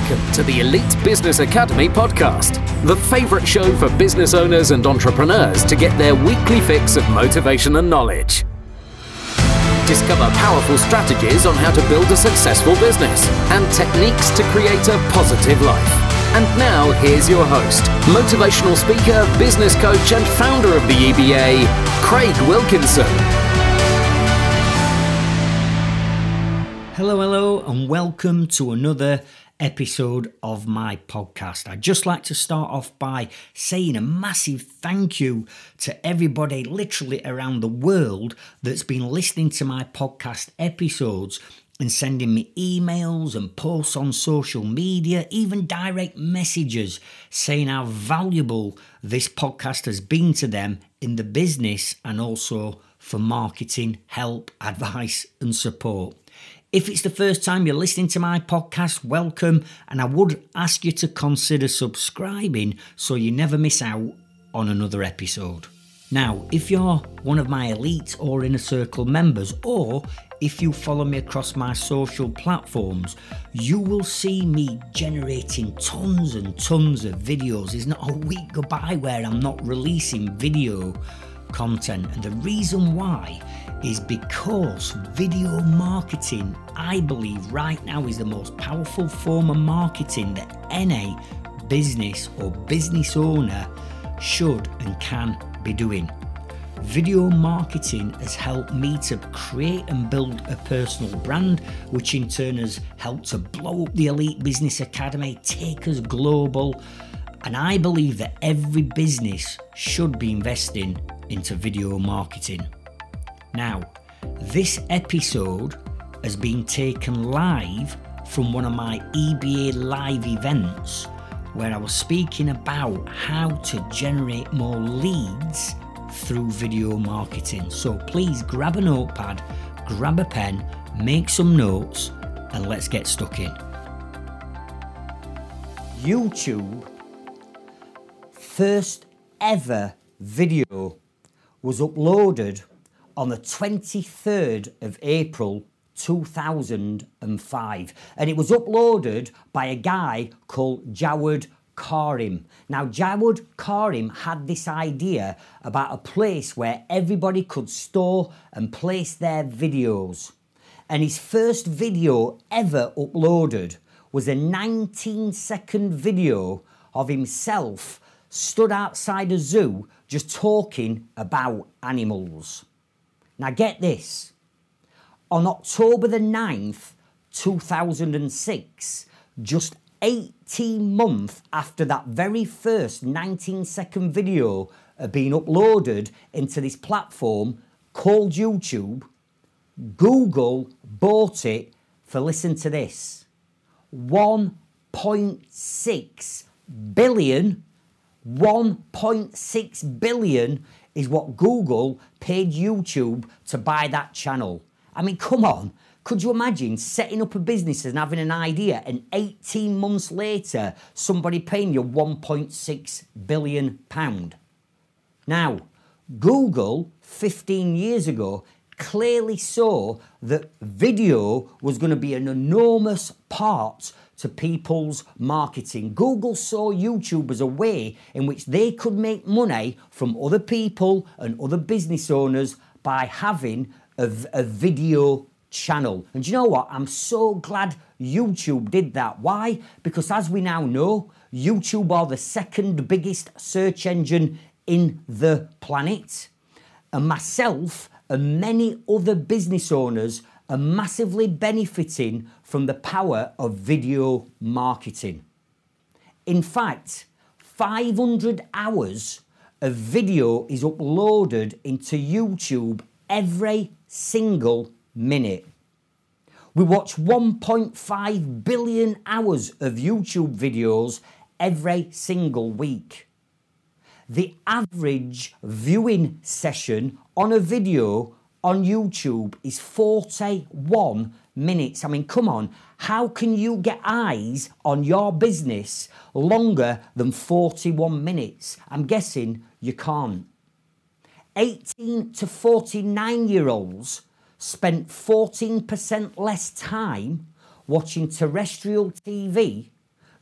Welcome to the Elite Business Academy podcast, the favorite show for business owners and entrepreneurs to get their weekly fix of motivation and knowledge. Discover powerful strategies on how to build a successful business and techniques to create a positive life. And now, here's your host, motivational speaker, business coach, and founder of the EBA, Craig Wilkinson. Hello, hello, and welcome to another episode of my podcast. I'd just like to start off by saying a massive thank you to everybody literally around the world that's been listening to my podcast episodes and sending me emails and posts on social media, even direct messages saying how valuable this podcast has been to them in the business and also for marketing, help, advice, and support. If it's the first time you're listening to my podcast, welcome, and I would ask you to consider subscribing so you never miss out on another episode. Now, if you're one of my elite or inner circle members, or if you follow me across my social platforms, you will see me generating tons and tons of videos. There's not a week go by where I'm not releasing video content, and the reason why is because video marketing, I believe, right now is the most powerful form of marketing that any business or business owner should and can be doing. Video marketing has helped me to create and build a personal brand, which in turn has helped to blow up the Elite Business Academy, take us global. And I believe that every business should be investing into video marketing. Now, this episode has been taken live from one of my EBA live events where I was speaking about how to generate more leads through video marketing. So please grab a notepad, grab a pen, make some notes, and let's get stuck in. YouTube first ever video was uploaded on the 23rd of April 2005 and it was uploaded by a guy called Jawed Karim. Now, Jawed Karim had this idea about a place where everybody could store and place their videos. And his first video ever uploaded was a 19 second video of himself stood outside a zoo just talking about animals. Now, get this. On October the 9th, 2006, just 18 months after that very first 19 second video had been uploaded into this platform called YouTube, Google bought it for, listen to this, 1.6 billion 1.6 billion is what Google paid YouTube to buy that channel. I mean, come on. Could you imagine setting up a business and having an idea and 18 months later somebody paying you 1.6 billion pound? Now, Google 15 years ago clearly saw that video was going to be an enormous part to people's marketing. Google saw YouTube as a way in which they could make money from other people and other business owners by having a, a video channel. And you know what? I'm so glad YouTube did that. Why? Because as we now know, YouTube are the second biggest search engine in the planet. And myself and many other business owners are massively benefiting from the power of video marketing. In fact, 500 hours of video is uploaded into YouTube every single minute. We watch 1.5 billion hours of YouTube videos every single week. The average viewing session on a video on YouTube is 41 minutes. I mean, come on, how can you get eyes on your business longer than 41 minutes? I'm guessing you can't. 18 to 49 year olds spent 14% less time watching terrestrial TV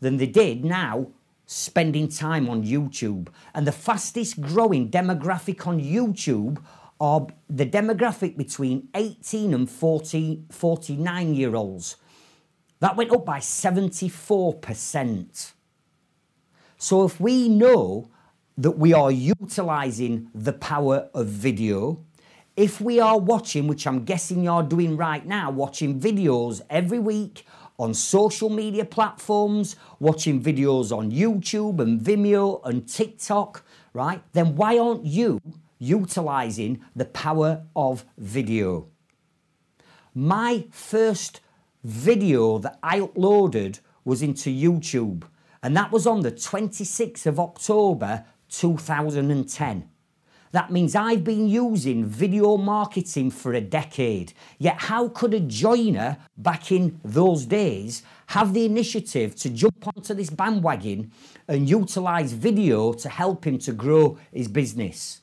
than they did now spending time on YouTube. And the fastest growing demographic on YouTube are the demographic between 18 and 40, 49 year olds. That went up by 74%. So if we know that we are utilizing the power of video, if we are watching, which I'm guessing you're doing right now, watching videos every week on social media platforms, watching videos on YouTube and Vimeo and TikTok, right? Then why aren't you utilizing the power of video? My first video that I uploaded was into YouTube, and that was on the 26th of October 2010. That means I've been using video marketing for a decade. Yet, how could a joiner back in those days have the initiative to jump onto this bandwagon and utilize video to help him to grow his business?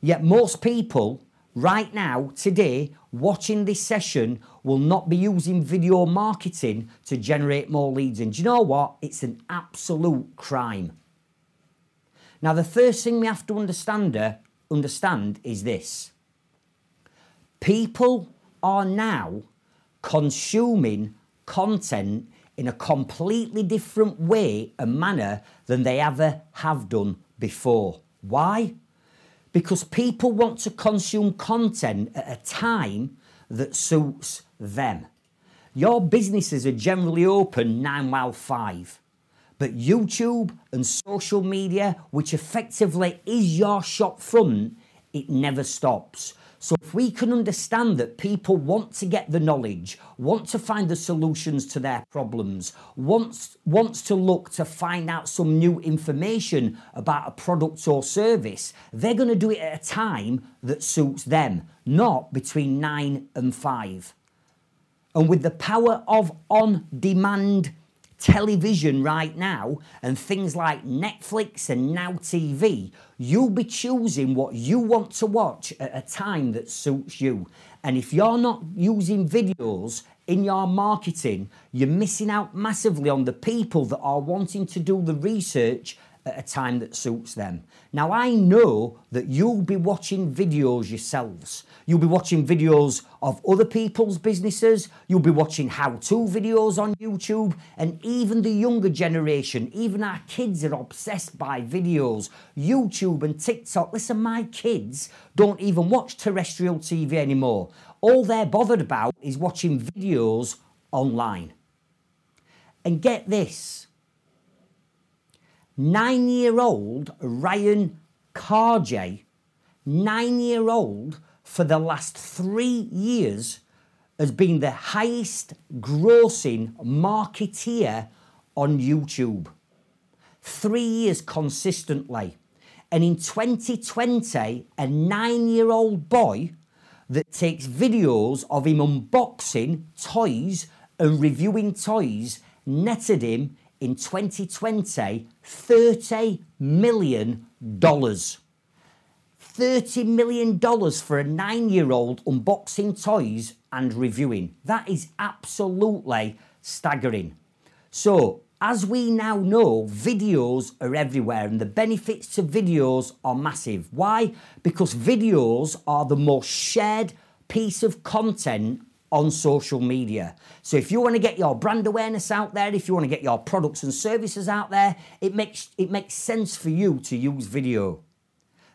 Yet, most people right now, today, watching this session will not be using video marketing to generate more leads. And do you know what? It's an absolute crime. Now, the first thing we have to understand, uh, understand is this people are now consuming content in a completely different way and manner than they ever have done before. Why? Because people want to consume content at a time that suits them. Your businesses are generally open 9 while 5. But YouTube and social media, which effectively is your shop front, it never stops. So if we can understand that people want to get the knowledge, want to find the solutions to their problems, wants wants to look to find out some new information about a product or service, they're going to do it at a time that suits them, not between 9 and 5. And with the power of on demand television right now and things like Netflix and Now TV, you'll be choosing what you want to watch at a time that suits you. And if you're not using videos in your marketing, you're missing out massively on the people that are wanting to do the research at a time that suits them. Now, I know that you'll be watching videos yourselves. You'll be watching videos of other people's businesses. You'll be watching how to videos on YouTube. And even the younger generation, even our kids are obsessed by videos, YouTube and TikTok. Listen, my kids don't even watch terrestrial TV anymore. All they're bothered about is watching videos online. And get this nine year old Ryan Kaji, nine year old for the last three years, has been the highest grossing marketeer on YouTube. Three years consistently. And in 2020, a nine year old boy that takes videos of him unboxing toys and reviewing toys netted him in 2020 $30 million. $30 million for a nine year old unboxing toys and reviewing. That is absolutely staggering. So, as we now know, videos are everywhere and the benefits to videos are massive. Why? Because videos are the most shared piece of content on social media. So if you want to get your brand awareness out there, if you want to get your products and services out there, it makes it makes sense for you to use video.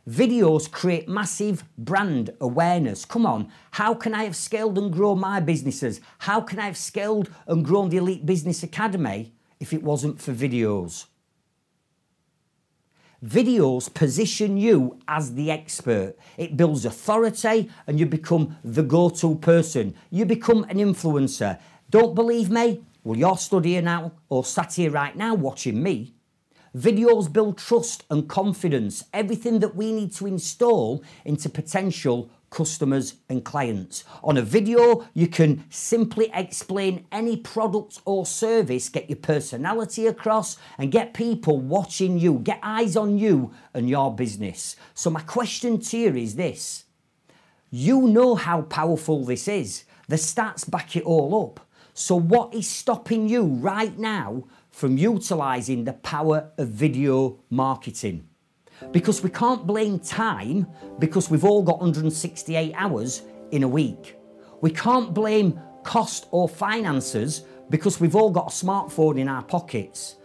Videos create massive brand awareness. Come on, how can I have scaled and grown my businesses? How can I have scaled and grown the Elite Business Academy if it wasn't for videos? Videos position you as the expert. It builds authority and you become the go to person. You become an influencer. Don't believe me? Well, you're studying now or sat here right now watching me. Videos build trust and confidence, everything that we need to install into potential customers and clients. On a video, you can simply explain any product or service, get your personality across, and get people watching you, get eyes on you and your business. So, my question to you is this you know how powerful this is, the stats back it all up. So, what is stopping you right now from utilizing the power of video marketing. Because we can't blame time because we've all got 168 hours in a week. We can't blame cost or finances because we've all got a smartphone in our pockets.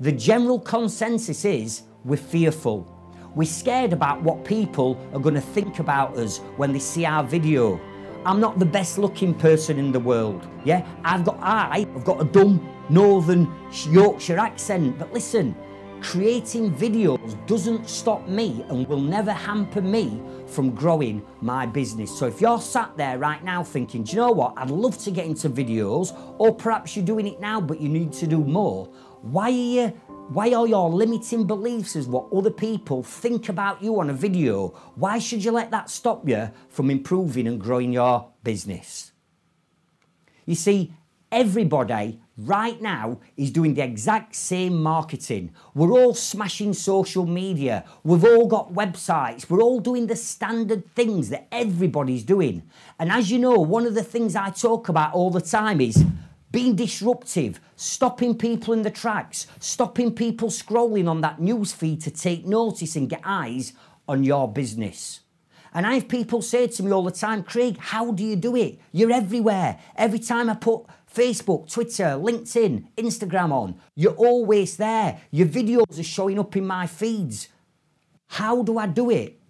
The general consensus is we're fearful. We're scared about what people are going to think about us when they see our video. I'm not the best looking person in the world. Yeah, I've got I, I've got a dumb northern Yorkshire accent. But listen, creating videos doesn't stop me and will never hamper me from growing my business. So if you're sat there right now thinking, do you know what? I'd love to get into videos, or perhaps you're doing it now, but you need to do more. Why are you why are your limiting beliefs as what other people think about you on a video? Why should you let that stop you from improving and growing your business? You see, everybody right now is doing the exact same marketing. We're all smashing social media. We've all got websites. We're all doing the standard things that everybody's doing. And as you know, one of the things I talk about all the time is being disruptive, stopping people in the tracks, stopping people scrolling on that news feed to take notice and get eyes on your business. And I have people say to me all the time, Craig, how do you do it? You're everywhere. Every time I put Facebook, Twitter, LinkedIn, Instagram on, you're always there. Your videos are showing up in my feeds. How do I do it?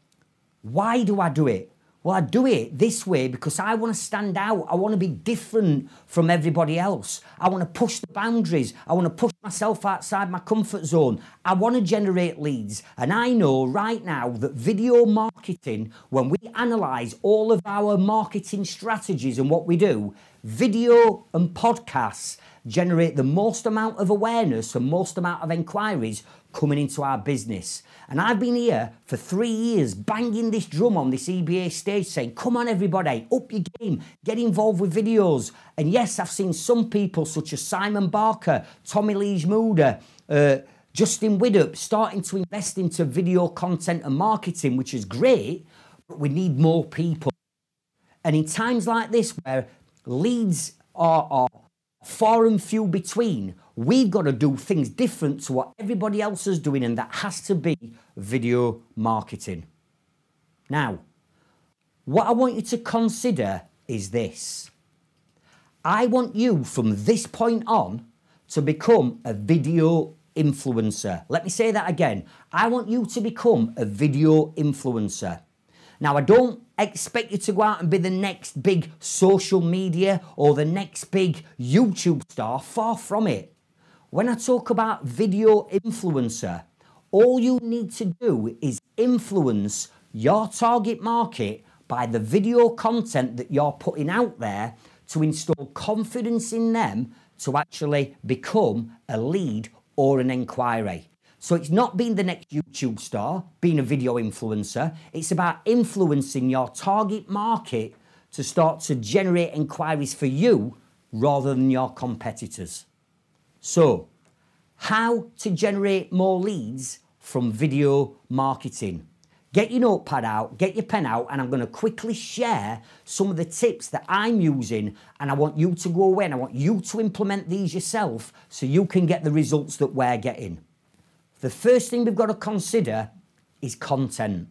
Why do I do it? Well, I do it this way because I want to stand out. I want to be different from everybody else. I want to push the boundaries. I want to push myself outside my comfort zone. I want to generate leads. And I know right now that video marketing, when we analyze all of our marketing strategies and what we do, video and podcasts generate the most amount of awareness and most amount of inquiries coming into our business. And I've been here for three years banging this drum on this EBA stage saying, come on, everybody, up your game, get involved with videos. And yes, I've seen some people such as Simon Barker, Tommy Lee Mooder, uh, Justin Widup starting to invest into video content and marketing, which is great, but we need more people. And in times like this, where leads are, are far and few between, we've got to do things different to what everybody else is doing, and that has to be video marketing. Now, what I want you to consider is this I want you from this point on to become a video influencer. Let me say that again. I want you to become a video influencer. Now, I don't expect you to go out and be the next big social media or the next big YouTube star. Far from it. When I talk about video influencer, all you need to do is influence your target market by the video content that you're putting out there to install confidence in them to actually become a lead or an inquiry. So it's not being the next YouTube star, being a video influencer. It's about influencing your target market to start to generate inquiries for you rather than your competitors. So, how to generate more leads from video marketing. Get your notepad out, get your pen out, and I'm going to quickly share some of the tips that I'm using. And I want you to go away and I want you to implement these yourself so you can get the results that we're getting. The first thing we've got to consider is content.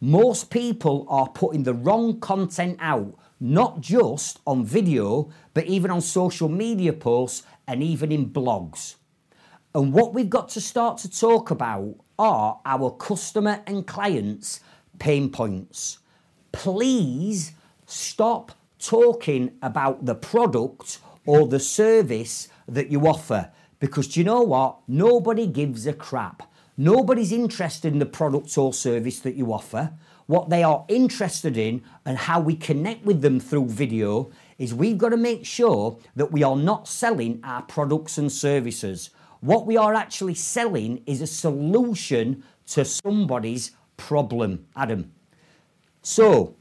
Most people are putting the wrong content out, not just on video, but even on social media posts and even in blogs. And what we've got to start to talk about are our customer and clients' pain points. Please stop talking about the product or the service that you offer because do you know what? Nobody gives a crap. Nobody's interested in the product or service that you offer. What they are interested in and how we connect with them through video is we've got to make sure that we are not selling our products and services. What we are actually selling is a solution to somebody's problem, Adam. So,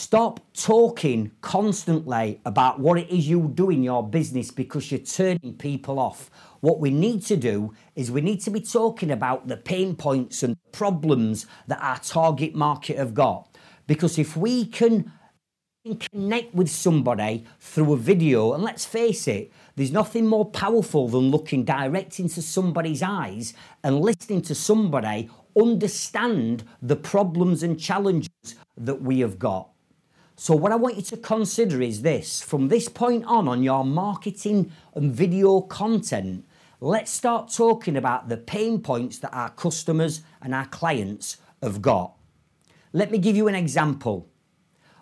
Stop talking constantly about what it is you do in your business because you're turning people off. What we need to do is we need to be talking about the pain points and problems that our target market have got. Because if we can connect with somebody through a video, and let's face it, There's nothing more powerful than looking direct into somebody's eyes and listening to somebody understand the problems and challenges that we have got. So, what I want you to consider is this from this point on, on your marketing and video content, let's start talking about the pain points that our customers and our clients have got. Let me give you an example.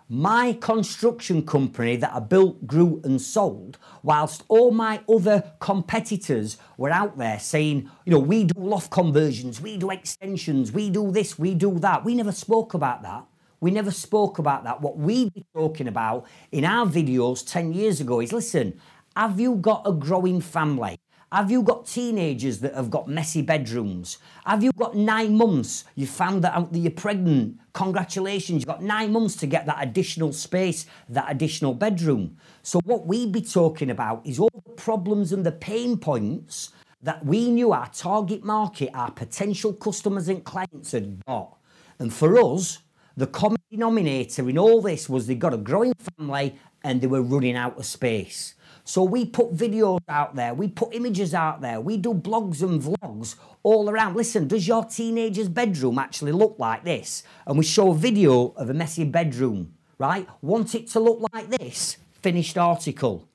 My construction company that I built, grew, and sold, whilst all my other competitors were out there saying, you know, we do loft conversions, we do extensions, we do this, we do that. We never spoke about that. We never spoke about that. What we'd be talking about in our videos 10 years ago is listen, have you got a growing family? Have you got teenagers that have got messy bedrooms? Have you got nine months? You found that out that you're pregnant. Congratulations, you've got nine months to get that additional space, that additional bedroom. So, what we'd be talking about is all the problems and the pain points that we knew our target market, our potential customers and clients had got. And for us, the common denominator in all this was they got a growing family and they were running out of space. So we put videos out there, we put images out there, we do blogs and vlogs all around. Listen, does your teenager's bedroom actually look like this? And we show a video of a messy bedroom, right? Want it to look like this? Finished article.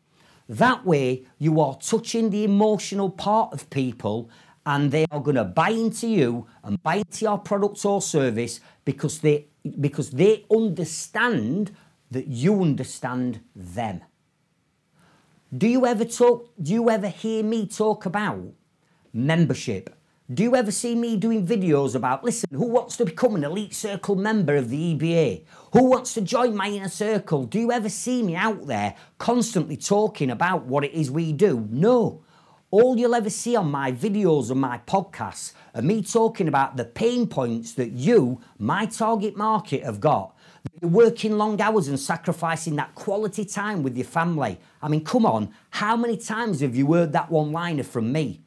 That way, you are touching the emotional part of people and they are going to buy into you and buy into your product or service because they because they understand that you understand them. Do you ever talk, do you ever hear me talk about membership? Do you ever see me doing videos about, listen, who wants to become an elite circle member of the EBA? Who wants to join my inner circle? Do you ever see me out there constantly talking about what it is we do? No. All you'll ever see on my videos and my podcasts are me talking about the pain points that you, my target market, have got you're working long hours and sacrificing that quality time with your family. I mean, come on, how many times have you heard that one liner from me?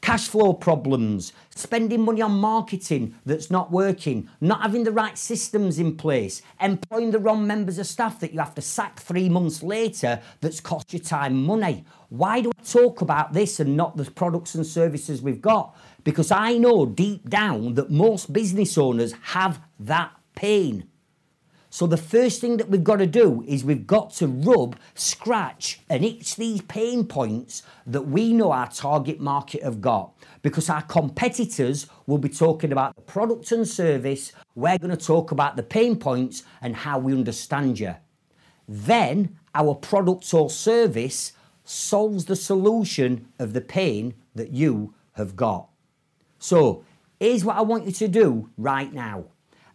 Cash flow problems, spending money on marketing that's not working, not having the right systems in place, employing the wrong members of staff that you have to sack three months later that's cost you time money. Why do I talk about this and not the products and services we've got? Because I know deep down that most business owners have that pain. So the first thing that we've got to do is we've got to rub, scratch, and itch these pain points that we know our target market have got. Because our competitors will be talking about the product and service, we're going to talk about the pain points and how we understand you. Then our product or service solves the solution of the pain that you have got. So here's what I want you to do right now.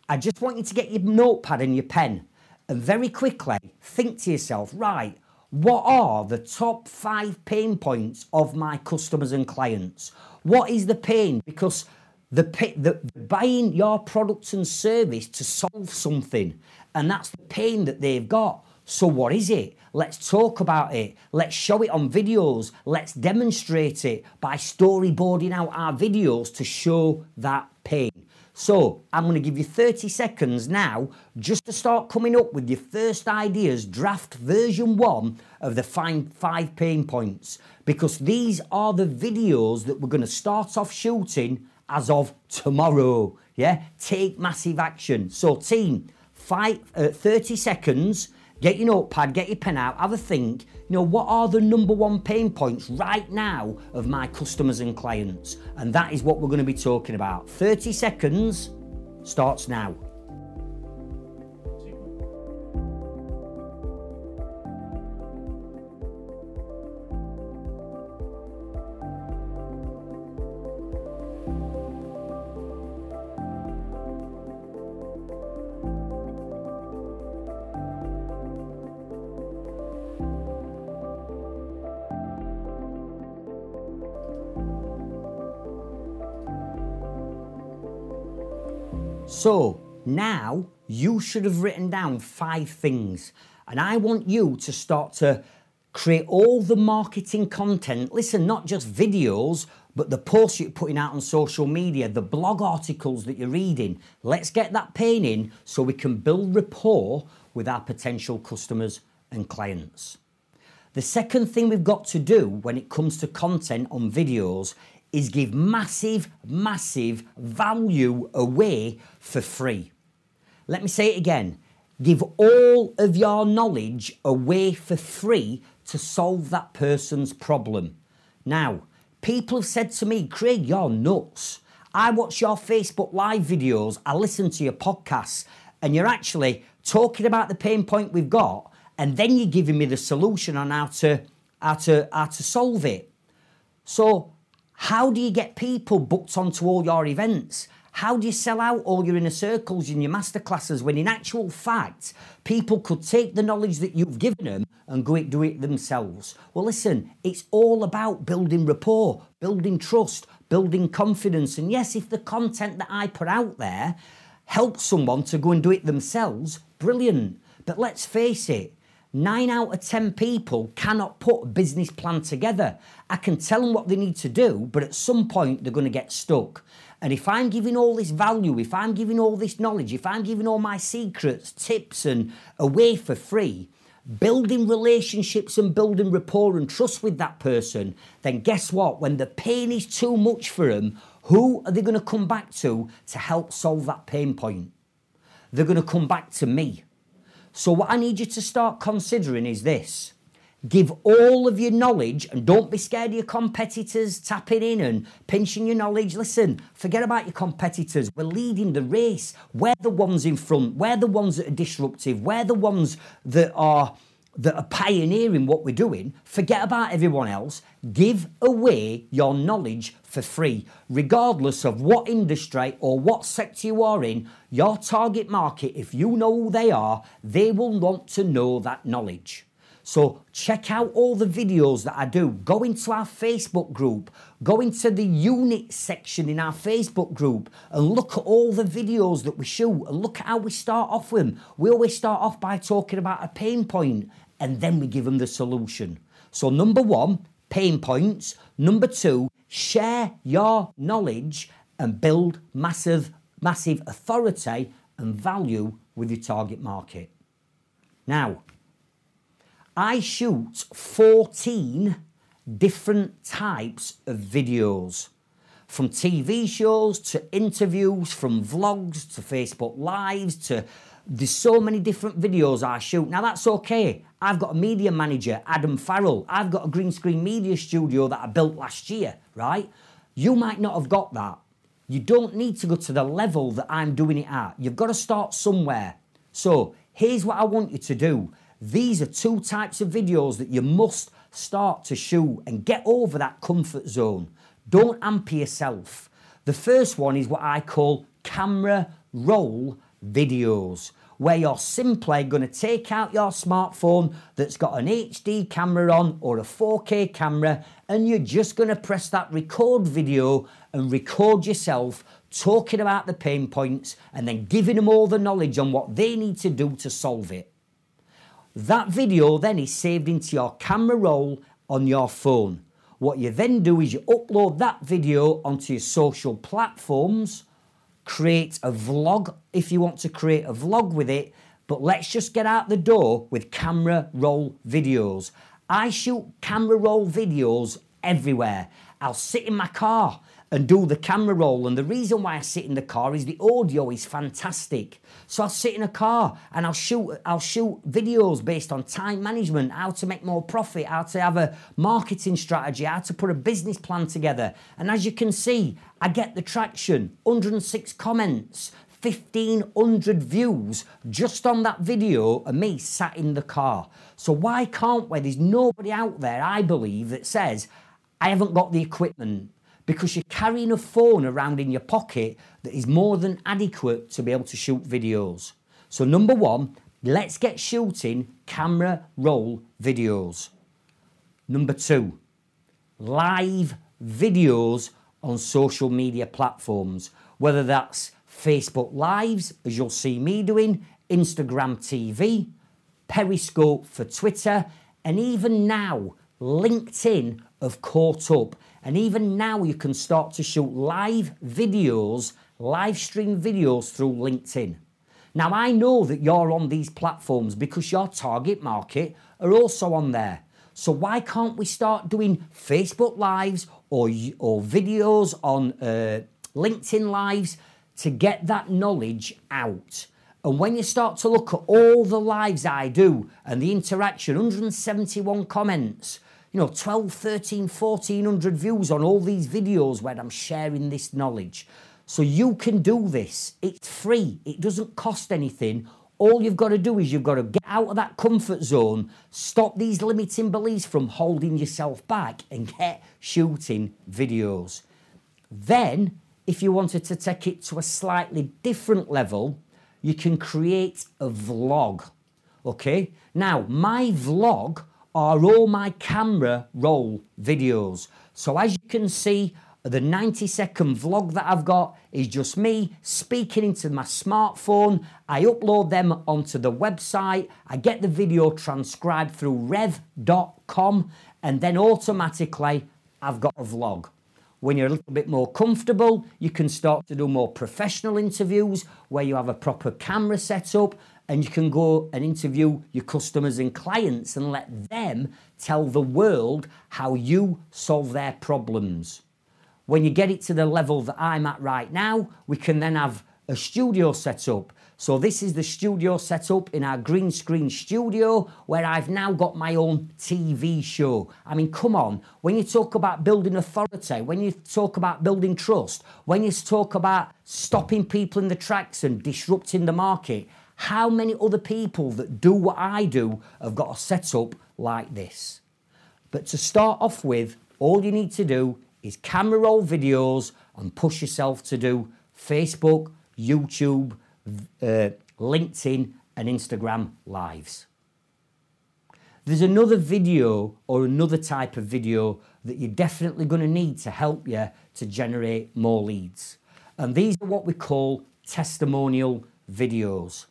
I just want you to get your notepad and your pen and very quickly think to yourself, right, what are the top five pain points of my customers and clients? What is the pain? Because the, the buying your products and service to solve something, and that's the pain that they've got. So, what is it? Let's talk about it. Let's show it on videos. Let's demonstrate it by storyboarding out our videos to show that pain. So I'm going to give you 30 seconds now just to start coming up with your first ideas, draft version one of the five pain points, because these are the videos that we're going to start off shooting as of tomorrow. Yeah, take massive action. So, team, five, uh, 30 seconds Get your notepad, get your pen out, have a think. You know, what are the number one pain points right now of my customers and clients? And that is what we're going to be talking about. 30 seconds starts now. So now you should have written down five things, and I want you to start to create all the marketing content. Listen, not just videos, but the posts you're putting out on social media, the blog articles that you're reading. Let's get that pain in so we can build rapport with our potential customers and clients. The second thing we've got to do when it comes to content on videos is give massive, massive value away for free. Let me say it again. Give all of your knowledge away for free to solve that person's problem. Now, people have said to me, Craig, you're nuts. I watch your Facebook Live videos, I listen to your podcasts, and you're actually talking about the pain point we've got, and then you're giving me the solution on how to how to how to solve it. So, how do you get people booked onto all your events? How do you sell out all your inner circles and your masterclasses when, in actual fact, people could take the knowledge that you've given them and go it, do it themselves? Well, listen, it's all about building rapport, building trust, building confidence. And yes, if the content that I put out there helps someone to go and do it themselves, brilliant. But let's face it, Nine out of 10 people cannot put a business plan together. I can tell them what they need to do, but at some point they're going to get stuck. And if I'm giving all this value, if I'm giving all this knowledge, if I'm giving all my secrets, tips, and away for free, building relationships and building rapport and trust with that person, then guess what? When the pain is too much for them, who are they going to come back to to help solve that pain point? They're going to come back to me. So, what I need you to start considering is this give all of your knowledge and don't be scared of your competitors tapping in and pinching your knowledge. Listen, forget about your competitors. We're leading the race. We're the ones in front. We're the ones that are disruptive. We're the ones that are that are pioneering what we're doing, forget about everyone else. Give away your knowledge for free, regardless of what industry or what sector you are in. Your target market, if you know who they are, they will want to know that knowledge. So check out all the videos that I do. Go into our Facebook group, go into the unit section in our Facebook group and look at all the videos that we shoot and look at how we start off with them. We always start off by talking about a pain point and then we give them the solution. So, number one, pain points. Number two, share your knowledge and build massive, massive authority and value with your target market. Now, I shoot 14 different types of videos from TV shows to interviews, from vlogs to Facebook Lives to there's so many different videos I shoot. Now that's okay. I've got a media manager, Adam Farrell. I've got a green screen media studio that I built last year, right? You might not have got that. You don't need to go to the level that I'm doing it at. You've got to start somewhere. So here's what I want you to do. These are two types of videos that you must start to shoot and get over that comfort zone. Don't amp yourself. The first one is what I call camera roll videos where you're simply going to take out your smartphone that's got an HD camera on or a 4K camera and you're just going to press that record video and record yourself talking about the pain points and then giving them all the knowledge on what they need to do to solve it. That video then is saved into your camera roll on your phone. What you then do is you upload that video onto your social platforms create a vlog if you want to create a vlog with it, but let's just get out the door with camera roll videos. I shoot camera roll videos everywhere. I'll sit in my car and do the camera roll. And the reason why I sit in the car is the audio is fantastic. So I'll sit in a car and I'll shoot I'll shoot videos based on time management, how to make more profit, how to have a marketing strategy, how to put a business plan together. And as you can see, I get the traction, 106 comments, 1500 views just on that video of me sat in the car. So why can't we? There's nobody out there, I believe, that says, I haven't got the equipment because you're carrying a phone around in your pocket that is more than adequate to be able to shoot videos. So, number one, let's get shooting camera roll videos. Number two, live videos on social media platforms, whether that's Facebook Lives, as you'll see me doing, Instagram TV, Periscope for Twitter, and even now, LinkedIn have caught up and even now, you can start to shoot live videos, live stream videos through LinkedIn. Now, I know that you're on these platforms because your target market are also on there. So why can't we start doing Facebook lives or or videos on uh, LinkedIn lives to get that knowledge out? And when you start to look at all the lives I do and the interaction, 171 comments, you know, 12, 13, 1400 views on all these videos where I'm sharing this knowledge. So you can do this. It's free. It doesn't cost anything. All you've got to do is you've got to get out of that comfort zone, stop these limiting beliefs from holding yourself back, and get shooting videos. Then, if you wanted to take it to a slightly different level, you can create a vlog. Okay? Now, my vlog are all my camera roll videos. So, as you can see, the 90 second vlog that I've got is just me speaking into my smartphone. I upload them onto the website. I get the video transcribed through rev.com and then automatically I've got a vlog. When you're a little bit more comfortable, you can start to do more professional interviews where you have a proper camera set up and you can go and interview your customers and clients and let them tell the world how you solve their problems. When you get it to the level that I'm at right now, we can then have a studio set up. So this is the studio set up in our green screen studio where I've now got my own TV show. I mean, come on, when you talk about building authority, when you talk about building trust, when you talk about stopping people in the tracks and disrupting the market, how many other people that do what I do have got a setup like this? But to start off with, all you need to do is camera roll videos and push yourself to do Facebook, YouTube, uh, LinkedIn, and Instagram lives. There's another video or another type of video that you're definitely going to need to help you to generate more leads. And these are what we call testimonial videos.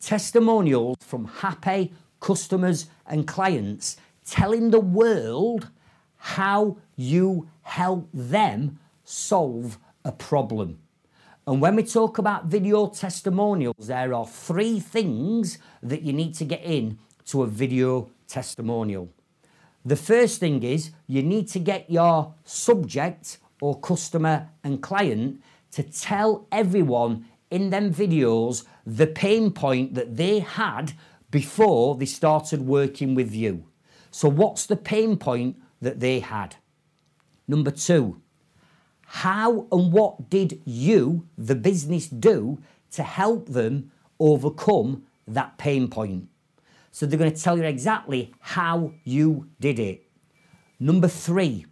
Testimonials from happy customers and clients telling the world how you help them solve a problem. And when we talk about video testimonials, there are three things that you need to get in to a video testimonial. The first thing is you need to get your subject or customer and client to tell everyone in them videos the pain point that they had before they started working with you. So, what's the pain point that they had? Number two, how and what did you, the business, do to help them overcome that pain point? So they're going to tell you exactly how you did it. Number three,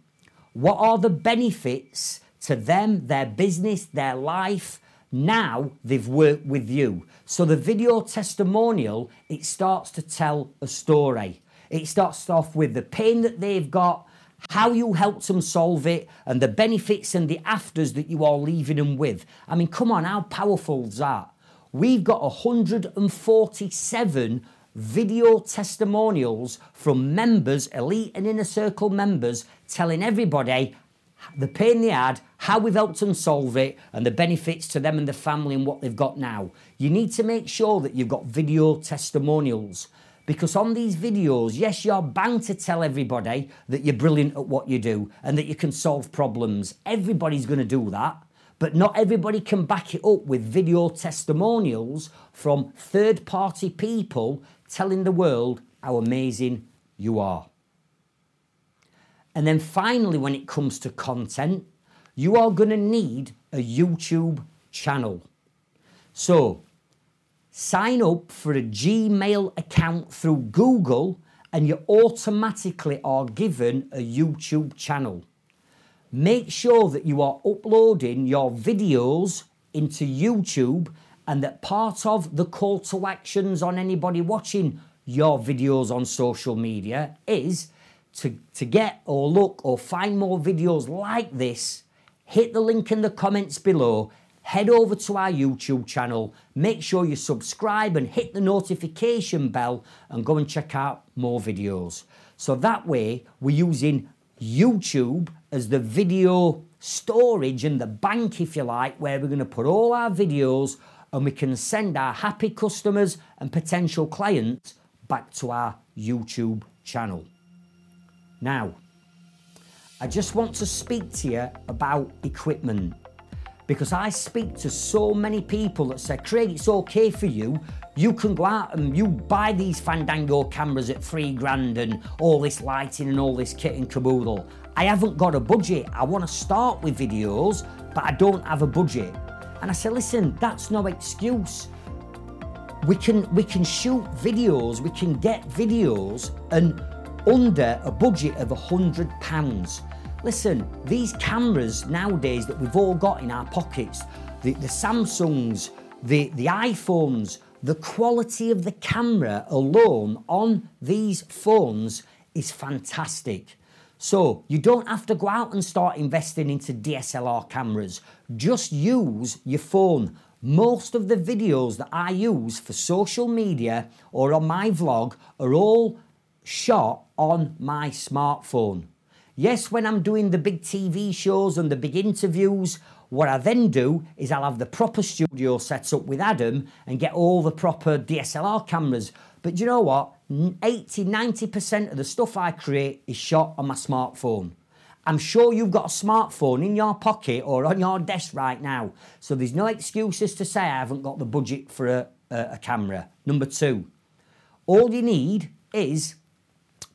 what are the benefits to them, their business, their life, now they've worked with you? So the video testimonial, it starts to tell a story. It starts off with the pain that they've got, how you helped them solve it, and the benefits and the afters that you are leaving them with. I mean, come on, how powerful is that? We've got 147 video testimonials from members, elite and inner circle members, telling everybody the pain they had, how we've helped them solve it, and the benefits to them and the family and what they've got now. You need to make sure that you've got video testimonials. Because on these videos, yes, you're bound to tell everybody that you're brilliant at what you do and that you can solve problems. Everybody's going to do that. But not everybody can back it up with video testimonials from third party people telling the world how amazing you are. And then finally, when it comes to content, you are going to need a YouTube channel. So, sign up for a Gmail account through Google and you automatically are given a YouTube channel. Make sure that you are uploading your videos into YouTube and that part of the call to actions on anybody watching your videos on social media is to, to get or look or find more videos like this, hit the link in the comments below head over to our YouTube channel, make sure you subscribe and hit the notification bell and go and check out more videos. So that way, we're using YouTube as the video storage and the bank, if you like, where we're going to put all our videos and we can send our happy customers and potential clients back to our YouTube channel. Now, I just want to speak to you about equipment because I speak to so many people that say, Craig, it's okay for you. You can go out and you buy these Fandango cameras at three grand and all this lighting and all this kit and caboodle. I haven't got a budget. I want to start with videos, but I don't have a budget. And I say, listen, that's no excuse. We can we can shoot videos, we can get videos and under a budget of a hundred pounds. Listen, these cameras nowadays that we've all got in our pockets, the, the Samsungs, the, the iPhones, the quality of the camera alone on these phones is fantastic. So you don't have to go out and start investing into DSLR cameras. Just use your phone. Most of the videos that I use for social media or on my vlog are all shot on my smartphone. Yes, when I'm doing the big TV shows and the big interviews, what I then do is I'll have the proper studio set up with Adam and get all the proper DSLR cameras. But you know what? 80 90% of the stuff I create is shot on my smartphone. I'm sure you've got a smartphone in your pocket or on your desk right now. So there's no excuses to say I haven't got the budget for a, a, a camera. Number two, all you need is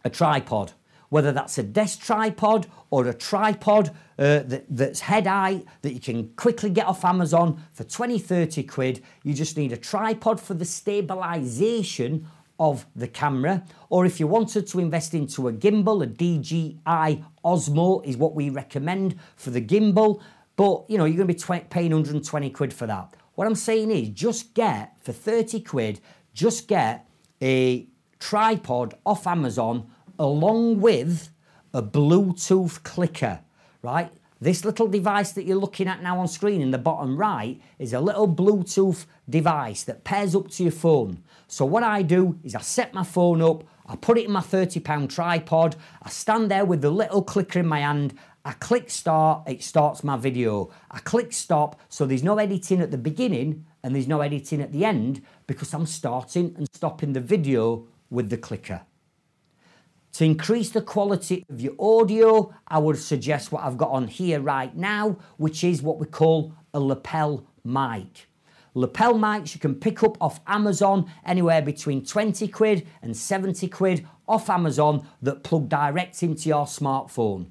a tripod whether that's a desk tripod or a tripod uh, that, that's head height that you can quickly get off Amazon for 20, 30 quid. You just need a tripod for the stabilization of the camera. Or if you wanted to invest into a gimbal, a DJI Osmo is what we recommend for the gimbal. But you know, you're going to be paying 120 quid for that. What I'm saying is just get for 30 quid, just get a tripod off Amazon along with a Bluetooth clicker, right? This little device that you're looking at now on screen in the bottom right is a little Bluetooth device that pairs up to your phone. So what I do is I set my phone up, I put it in my 30 pound tripod, I stand there with the little clicker in my hand, I click start, it starts my video. I click stop, so there's no editing at the beginning and there's no editing at the end because I'm starting and stopping the video with the clicker. To increase the quality of your audio, I would suggest what I've got on here right now, which is what we call a lapel mic. Lapel mics you can pick up off Amazon anywhere between 20 quid and 70 quid off Amazon that plug direct into your smartphone.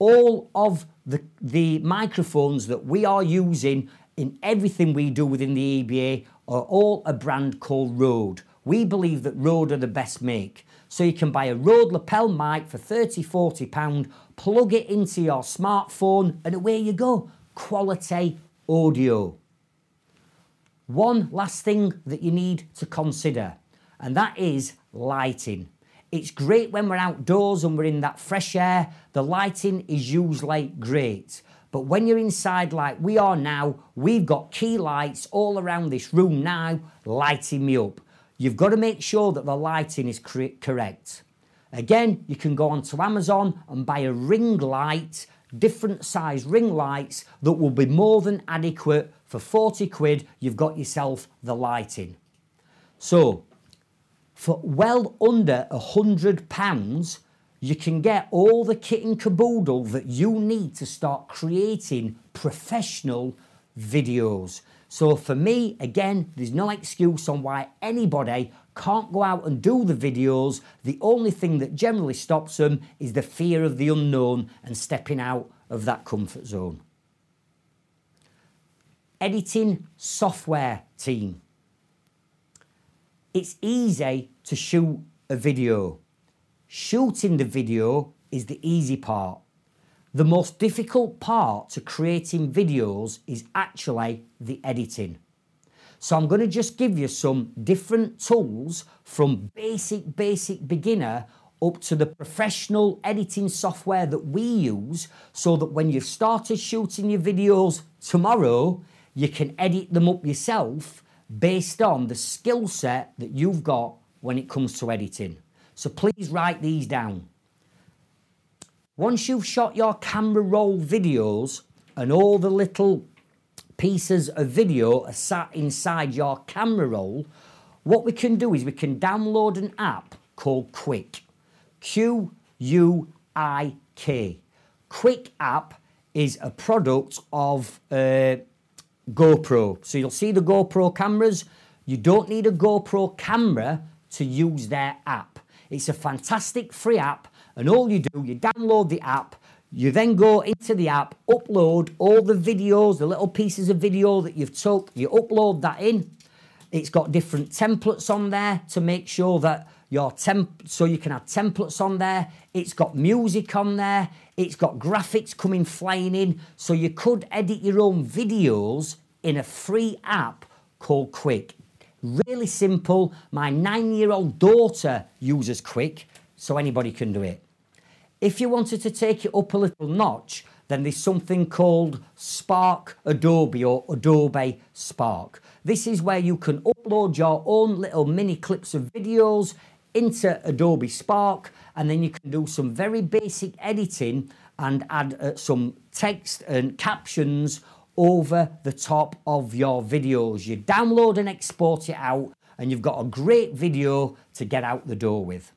All of the, the microphones that we are using in everything we do within the EBA are all a brand called Rode. We believe that Rode are the best make. So you can buy a Rode lapel mic for 30, 40 pound, plug it into your smartphone and away you go. Quality audio. One last thing that you need to consider, and that is lighting. It's great when we're outdoors and we're in that fresh air. The lighting is usually great. But when you're inside like we are now, we've got key lights all around this room now lighting me up. You've got to make sure that the lighting is correct. Again, you can go onto Amazon and buy a ring light, different size ring lights that will be more than adequate. For 40 quid, you've got yourself the lighting. So, for well under a hundred pounds, you can get all the kit and caboodle that you need to start creating professional videos. So for me, again, there's no excuse on why anybody can't go out and do the videos. The only thing that generally stops them is the fear of the unknown and stepping out of that comfort zone. Editing software team. It's easy to shoot a video. Shooting the video is the easy part. The most difficult part to creating videos is actually the editing. So I'm going to just give you some different tools from basic, basic beginner up to the professional editing software that we use so that when you've started shooting your videos tomorrow, you can edit them up yourself based on the skill set that you've got when it comes to editing. So please write these down. Once you've shot your camera roll videos and all the little pieces of video are sat inside your camera roll, what we can do is we can download an app called Quik. Q U IK. Quik App is a product of uh, GoPro. So you'll see the GoPro cameras. You don't need a GoPro camera to use their app. It's a fantastic free app, and all you do, you download the app, you then go into the app, upload all the videos, the little pieces of video that you've took, you upload that in. It's got different templates on there to make sure that your temp so you can have templates on there. It's got music on there. It's got graphics coming flying in. So you could edit your own videos in a free app called Quik. Really simple. My nine year old daughter uses Quik, so anybody can do it. If you wanted to take it up a little notch, then there's something called Spark Adobe or Adobe Spark. This is where you can upload your own little mini clips of videos into Adobe Spark and then you can do some very basic editing and add uh, some text and captions over the top of your videos. You download and export it out and you've got a great video to get out the door with.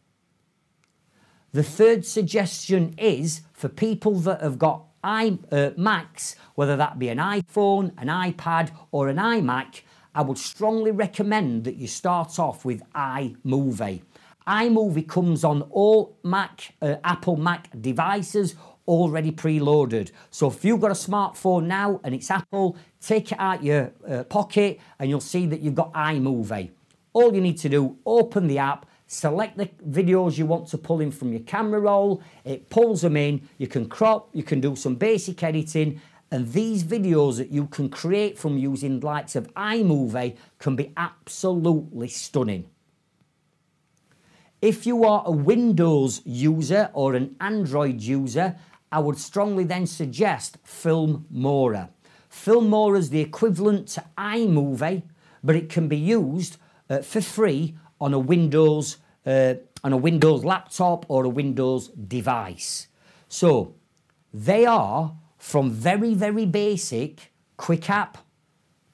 The third suggestion is for people that have got i uh, Macs, whether that be an iPhone, an iPad, or an iMac, I would strongly recommend that you start off with iMovie. iMovie comes on all Mac, uh, Apple Mac devices already preloaded. So if you've got a smartphone now and it's Apple, take it out your uh, pocket and you'll see that you've got iMovie. All you need to do, open the app, select the videos you want to pull in from your camera roll, it pulls them in, you can crop, you can do some basic editing, and these videos that you can create from using likes of iMovie can be absolutely stunning. If you are a Windows user or an Android user, I would strongly then suggest Filmora. Filmora is the equivalent to iMovie, but it can be used uh, for free on a Windows uh, on a Windows laptop or a Windows device. So they are from very very basic Quik App,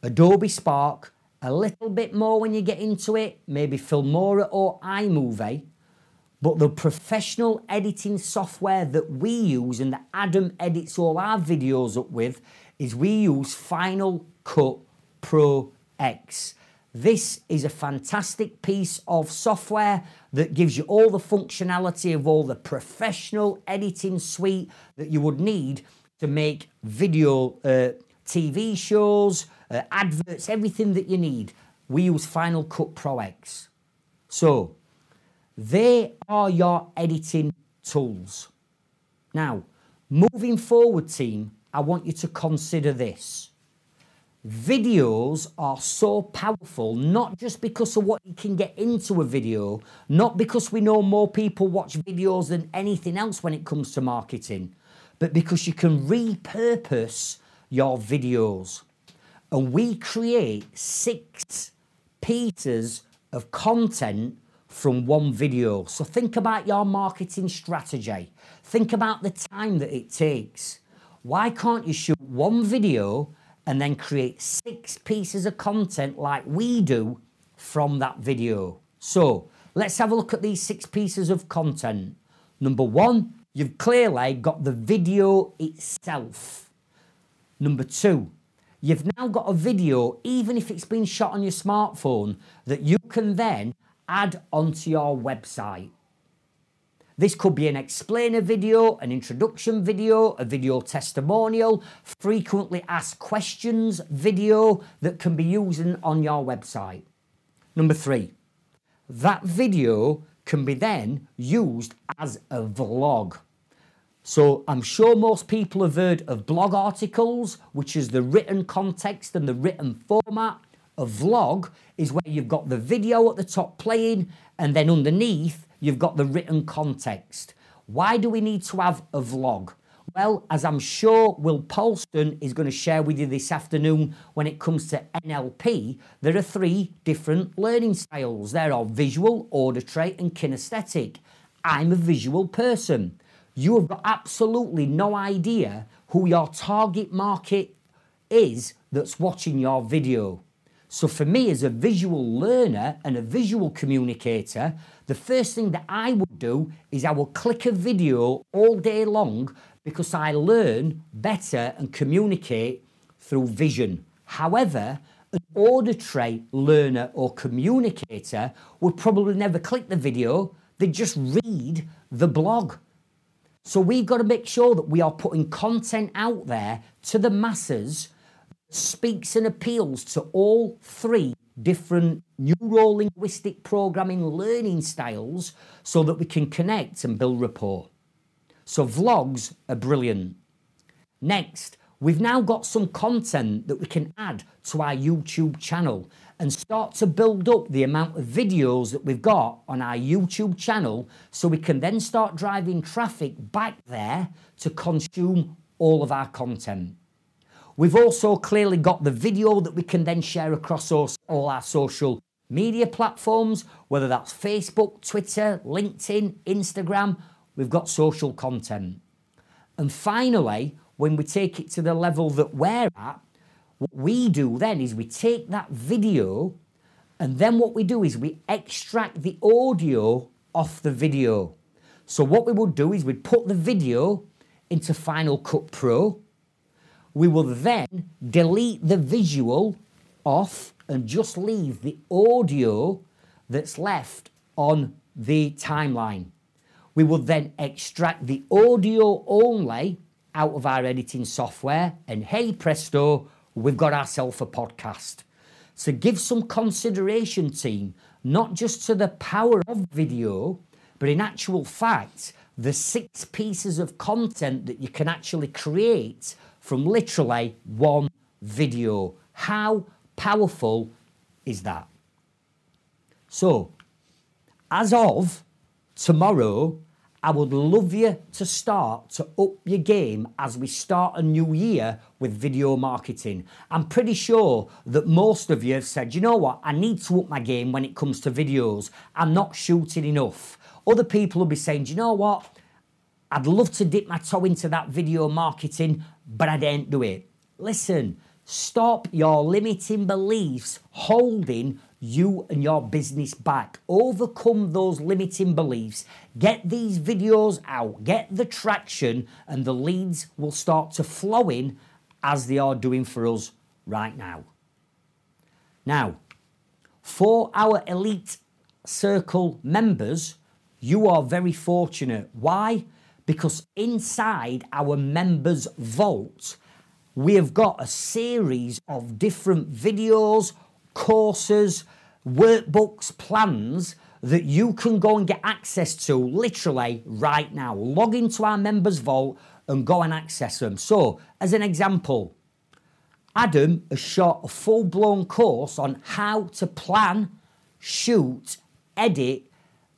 Adobe Spark, a little bit more when you get into it, maybe Filmora or iMovie. But the professional editing software that we use and that Adam edits all our videos up with is we use Final Cut Pro X. This is a fantastic piece of software that gives you all the functionality of all the professional editing suite that you would need to make video, uh, TV shows, uh, adverts, everything that you need. We use Final Cut Pro X. So, they are your editing tools. Now, moving forward, team, I want you to consider this. Videos are so powerful, not just because of what you can get into a video, not because we know more people watch videos than anything else when it comes to marketing, but because you can repurpose your videos. And we create six pieces of content from one video. So think about your marketing strategy. Think about the time that it takes. Why can't you shoot one video and then create six pieces of content like we do from that video. So let's have a look at these six pieces of content. Number one, you've clearly got the video itself. Number two, you've now got a video, even if it's been shot on your smartphone, that you can then add onto your website. This could be an explainer video, an introduction video, a video testimonial, frequently asked questions video that can be used on your website. Number three, that video can be then used as a vlog. So I'm sure most people have heard of blog articles, which is the written context and the written format. A vlog is where you've got the video at the top playing, and then underneath you've got the written context. Why do we need to have a vlog? Well, as I'm sure Will Polston is going to share with you this afternoon when it comes to NLP, there are three different learning styles. There are visual, auditory, and kinesthetic. I'm a visual person. You have got absolutely no idea who your target market is that's watching your video. So, for me, as a visual learner and a visual communicator, the first thing that I would do is I will click a video all day long because I learn better and communicate through vision. However, an auditory learner or communicator would probably never click the video, they'd just read the blog. So we've got to make sure that we are putting content out there to the masses speaks and appeals to all three different neuro linguistic programming learning styles so that we can connect and build rapport. So, vlogs are brilliant. Next, we've now got some content that we can add to our YouTube channel and start to build up the amount of videos that we've got on our YouTube channel so we can then start driving traffic back there to consume all of our content. We've also clearly got the video that we can then share across all our social media platforms, whether that's Facebook, Twitter, LinkedIn, Instagram. We've got social content. And finally, when we take it to the level that we're at, what we do then is we take that video and then what we do is we extract the audio off the video. So what we would do is we'd put the video into Final Cut Pro we will then delete the visual off and just leave the audio that's left on the timeline. We will then extract the audio only out of our editing software, and hey presto, we've got ourselves a podcast. So give some consideration, team, not just to the power of video, but in actual fact, the six pieces of content that you can actually create from literally one video. How powerful is that? So, as of tomorrow, I would love you to start to up your game as we start a new year with video marketing. I'm pretty sure that most of you have said, you know what, I need to up my game when it comes to videos. I'm not shooting enough. Other people will be saying, you know what, I'd love to dip my toe into that video marketing, but I don't do it. Listen, stop your limiting beliefs holding you and your business back. Overcome those limiting beliefs. Get these videos out, get the traction, and the leads will start to flow in as they are doing for us right now. Now, for our elite circle members, you are very fortunate. Why? Because inside our members' vault, we have got a series of different videos, courses, workbooks, plans that you can go and get access to literally right now. Log into our members' vault and go and access them. So, as an example, Adam has shot a full blown course on how to plan, shoot, edit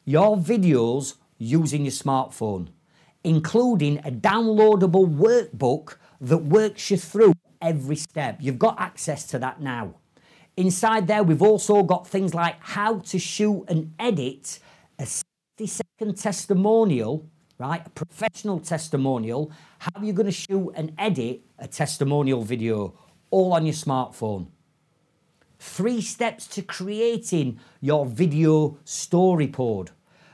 your videos using your smartphone including a downloadable workbook that works you through every step. You've got access to that now. Inside there, we've also got things like how to shoot and edit a 60 second testimonial, right? A professional testimonial. How are you going to shoot and edit a testimonial video all on your smartphone? Three steps to creating your video storyboard.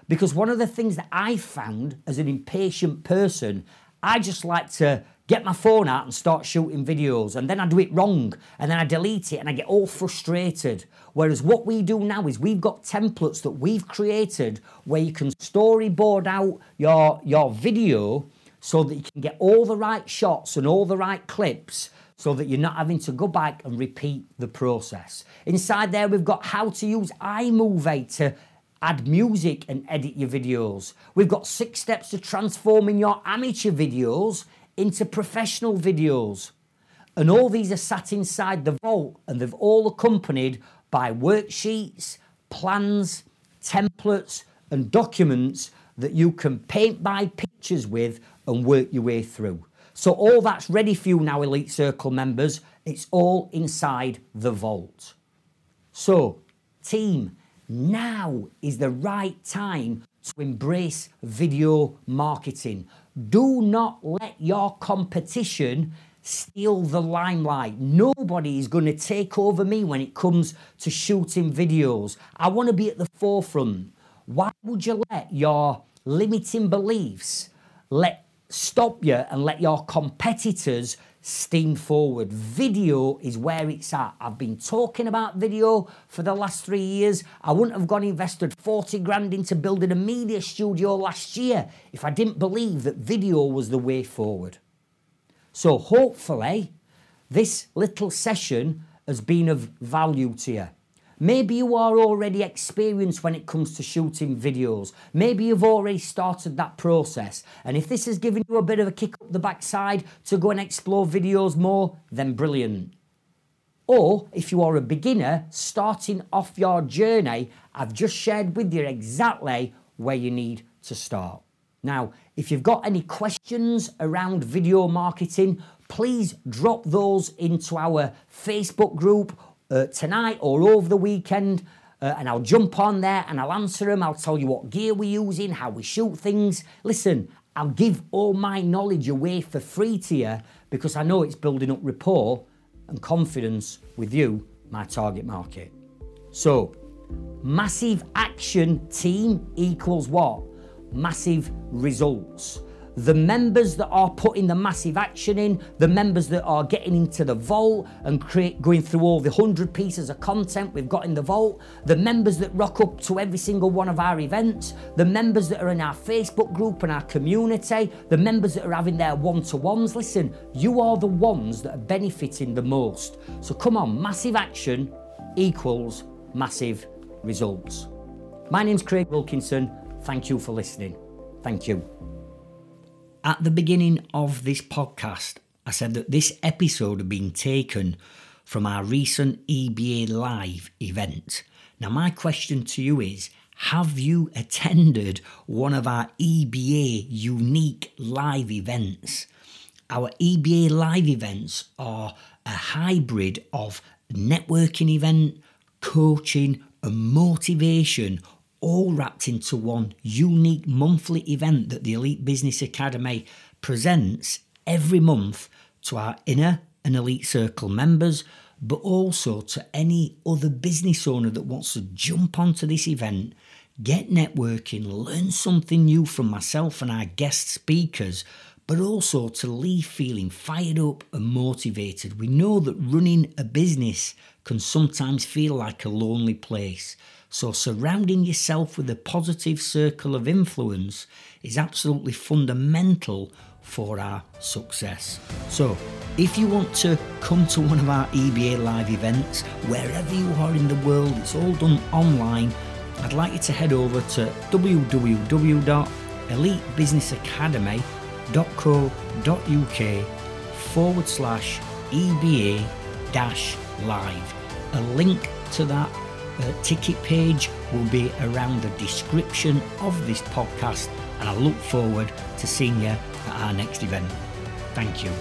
Because one of the things that I found as an impatient person, I just like to get my phone out and start shooting videos, and then I do it wrong, and then I delete it and I get all frustrated. Whereas what we do now is we've got templates that we've created where you can storyboard out your, your video so that you can get all the right shots and all the right clips so that you're not having to go back and repeat the process. Inside there, we've got how to use iMovie to add music and edit your videos. We've got six steps to transforming your amateur videos into professional videos. And all these are sat inside the vault and they've all accompanied by worksheets, plans, templates, and documents that you can paint by pictures with and work your way through. So, all that's ready for you now, Elite Circle members. It's all inside the vault. So, team, now is the right time to embrace video marketing. Do not let your competition steal the limelight. Nobody is going to take over me when it comes to shooting videos. I want to be at the forefront. Why would you let your limiting beliefs let stop you and let your competitors steam forward. Video is where it's at. I've been talking about video for the last three years. I wouldn't have gone invested 40 grand into building a media studio last year if I didn't believe that video was the way forward. So hopefully, this little session has been of value to you. Maybe you are already experienced when it comes to shooting videos. Maybe you've already started that process. And if this has given you a bit of a kick up the backside to go and explore videos more, then brilliant. Or if you are a beginner starting off your journey, I've just shared with you exactly where you need to start. Now, if you've got any questions around video marketing, please drop those into our Facebook group uh, tonight or over the weekend. Uh, and I'll jump on there and I'll answer them. I'll tell you what gear we're using, how we shoot things. Listen, I'll give all my knowledge away for free to you because I know it's building up rapport and confidence with you, my target market. So, massive action team equals what? Massive results the members that are putting the massive action in, the members that are getting into the vault and create, going through all the 100 pieces of content we've got in the vault, the members that rock up to every single one of our events, the members that are in our Facebook group and our community, the members that are having their one to ones. Listen, you are the ones that are benefiting the most. So come on, massive action equals massive results. My name's Craig Wilkinson. Thank you for listening. Thank you. At the beginning of this podcast, I said that this episode had been taken from our recent EBA Live event. Now, my question to you is Have you attended one of our EBA unique live events? Our EBA live events are a hybrid of networking event, coaching, and motivation all wrapped into one unique monthly event that the Elite Business Academy presents every month to our inner and elite circle members, but also to any other business owner that wants to jump onto this event, get networking, learn something new from myself and our guest speakers, but also to leave feeling fired up and motivated. We know that running a business can sometimes feel like a lonely place. So, surrounding yourself with a positive circle of influence is absolutely fundamental for our success. So, if you want to come to one of our EBA live events, wherever you are in the world, it's all done online. I'd like you to head over to www.elitebusinessacademy.co.uk forward slash EBA dash live. A link to that uh, ticket page will be around the description of this podcast, and I look forward to seeing you at our next event. Thank you.